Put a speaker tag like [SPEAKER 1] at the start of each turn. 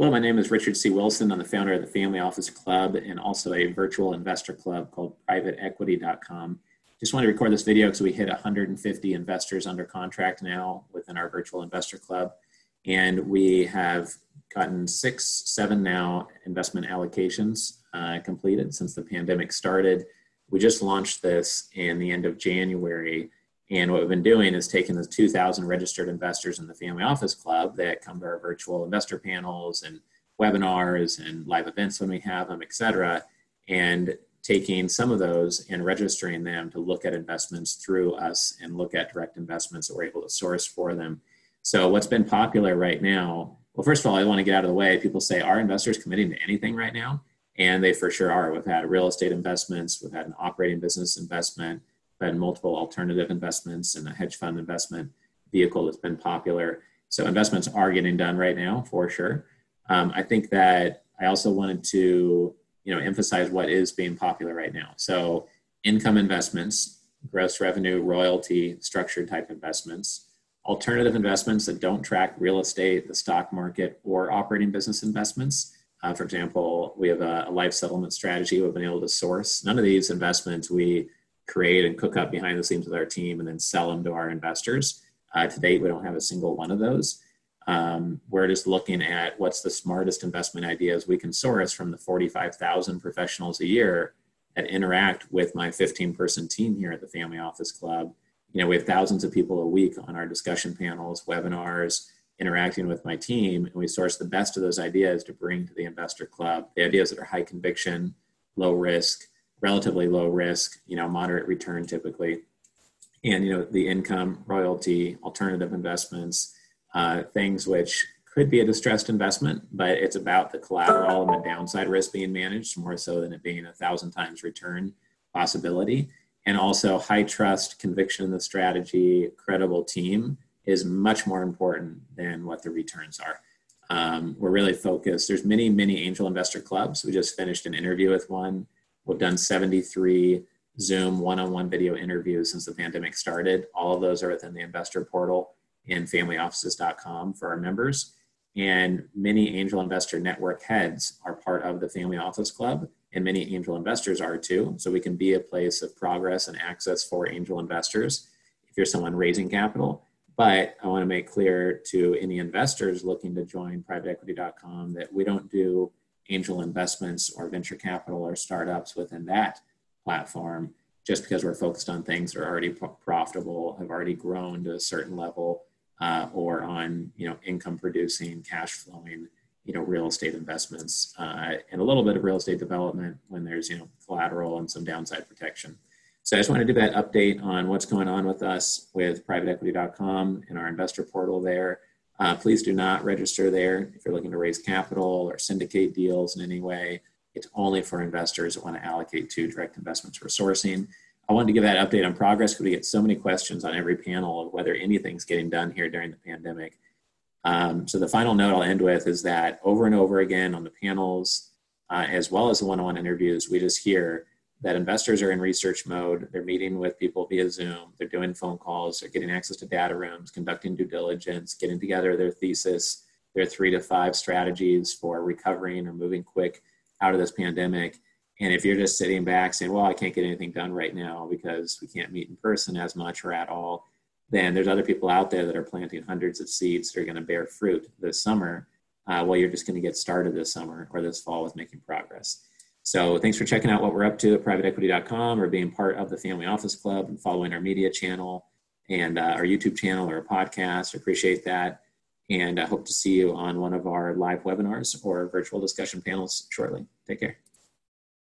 [SPEAKER 1] Hello, my name is Richard C. Wilson. I'm the founder of the Family Office Club and also a virtual investor club called privateequity.com. Just want to record this video because we hit 150 investors under contract now within our virtual investor club. And we have gotten six, seven now investment allocations uh, completed since the pandemic started. We just launched this in the end of January and what we've been doing is taking the 2,000 registered investors in the Family Office Club that come to our virtual investor panels and webinars and live events when we have them, et cetera, and taking some of those and registering them to look at investments through us and look at direct investments that we're able to source for them. So, what's been popular right now? Well, first of all, I want to get out of the way. People say, Are investors committing to anything right now? And they for sure are. We've had real estate investments, we've had an operating business investment been multiple alternative investments and a hedge fund investment vehicle that's been popular. So investments are getting done right now for sure. Um, I think that I also wanted to you know emphasize what is being popular right now. So income investments, gross revenue, royalty, structured type investments, alternative investments that don't track real estate, the stock market, or operating business investments. Uh, for example, we have a, a life settlement strategy we've been able to source. None of these investments we create and cook up behind the scenes with our team and then sell them to our investors. Uh, to date, we don't have a single one of those. Um, we're just looking at what's the smartest investment ideas we can source from the 45,000 professionals a year that interact with my 15 person team here at the Family Office Club. You know, we have thousands of people a week on our discussion panels, webinars, interacting with my team, and we source the best of those ideas to bring to the investor club. The ideas that are high conviction, low risk, relatively low risk, you know, moderate return typically. And, you know, the income, royalty, alternative investments, uh, things which could be a distressed investment, but it's about the collateral and the downside risk being managed more so than it being a thousand times return possibility. And also high trust, conviction in the strategy, credible team is much more important than what the returns are. Um, we're really focused. There's many, many angel investor clubs. We just finished an interview with one We've done 73 Zoom one on one video interviews since the pandemic started. All of those are within the investor portal and familyoffices.com for our members. And many angel investor network heads are part of the Family Office Club, and many angel investors are too. So we can be a place of progress and access for angel investors if you're someone raising capital. But I want to make clear to any investors looking to join privateequity.com that we don't do angel investments or venture capital or startups within that platform just because we're focused on things that are already profitable, have already grown to a certain level, uh, or on you know income producing, cash flowing, you know real estate investments, uh, and a little bit of real estate development when there's you know collateral and some downside protection. So I just want to do that update on what's going on with us with privateequity.com and our investor portal there. Uh, please do not register there if you're looking to raise capital or syndicate deals in any way. It's only for investors that want to allocate to direct investments for sourcing. I wanted to give that update on progress because we get so many questions on every panel of whether anything's getting done here during the pandemic. Um, so the final note I'll end with is that over and over again on the panels, uh, as well as the one-on-one interviews, we just hear that investors are in research mode. They're meeting with people via Zoom. They're doing phone calls. They're getting access to data rooms, conducting due diligence, getting together their thesis, their three to five strategies for recovering or moving quick out of this pandemic. And if you're just sitting back saying, well, I can't get anything done right now because we can't meet in person as much or at all, then there's other people out there that are planting hundreds of seeds that are going to bear fruit this summer uh, while you're just going to get started this summer or this fall with making progress. So thanks for checking out what we're up to at privateequity.com or being part of the Family Office Club and following our media channel and uh, our YouTube channel or a podcast. Appreciate that. And I hope to see you on one of our live webinars or virtual discussion panels shortly. Take care.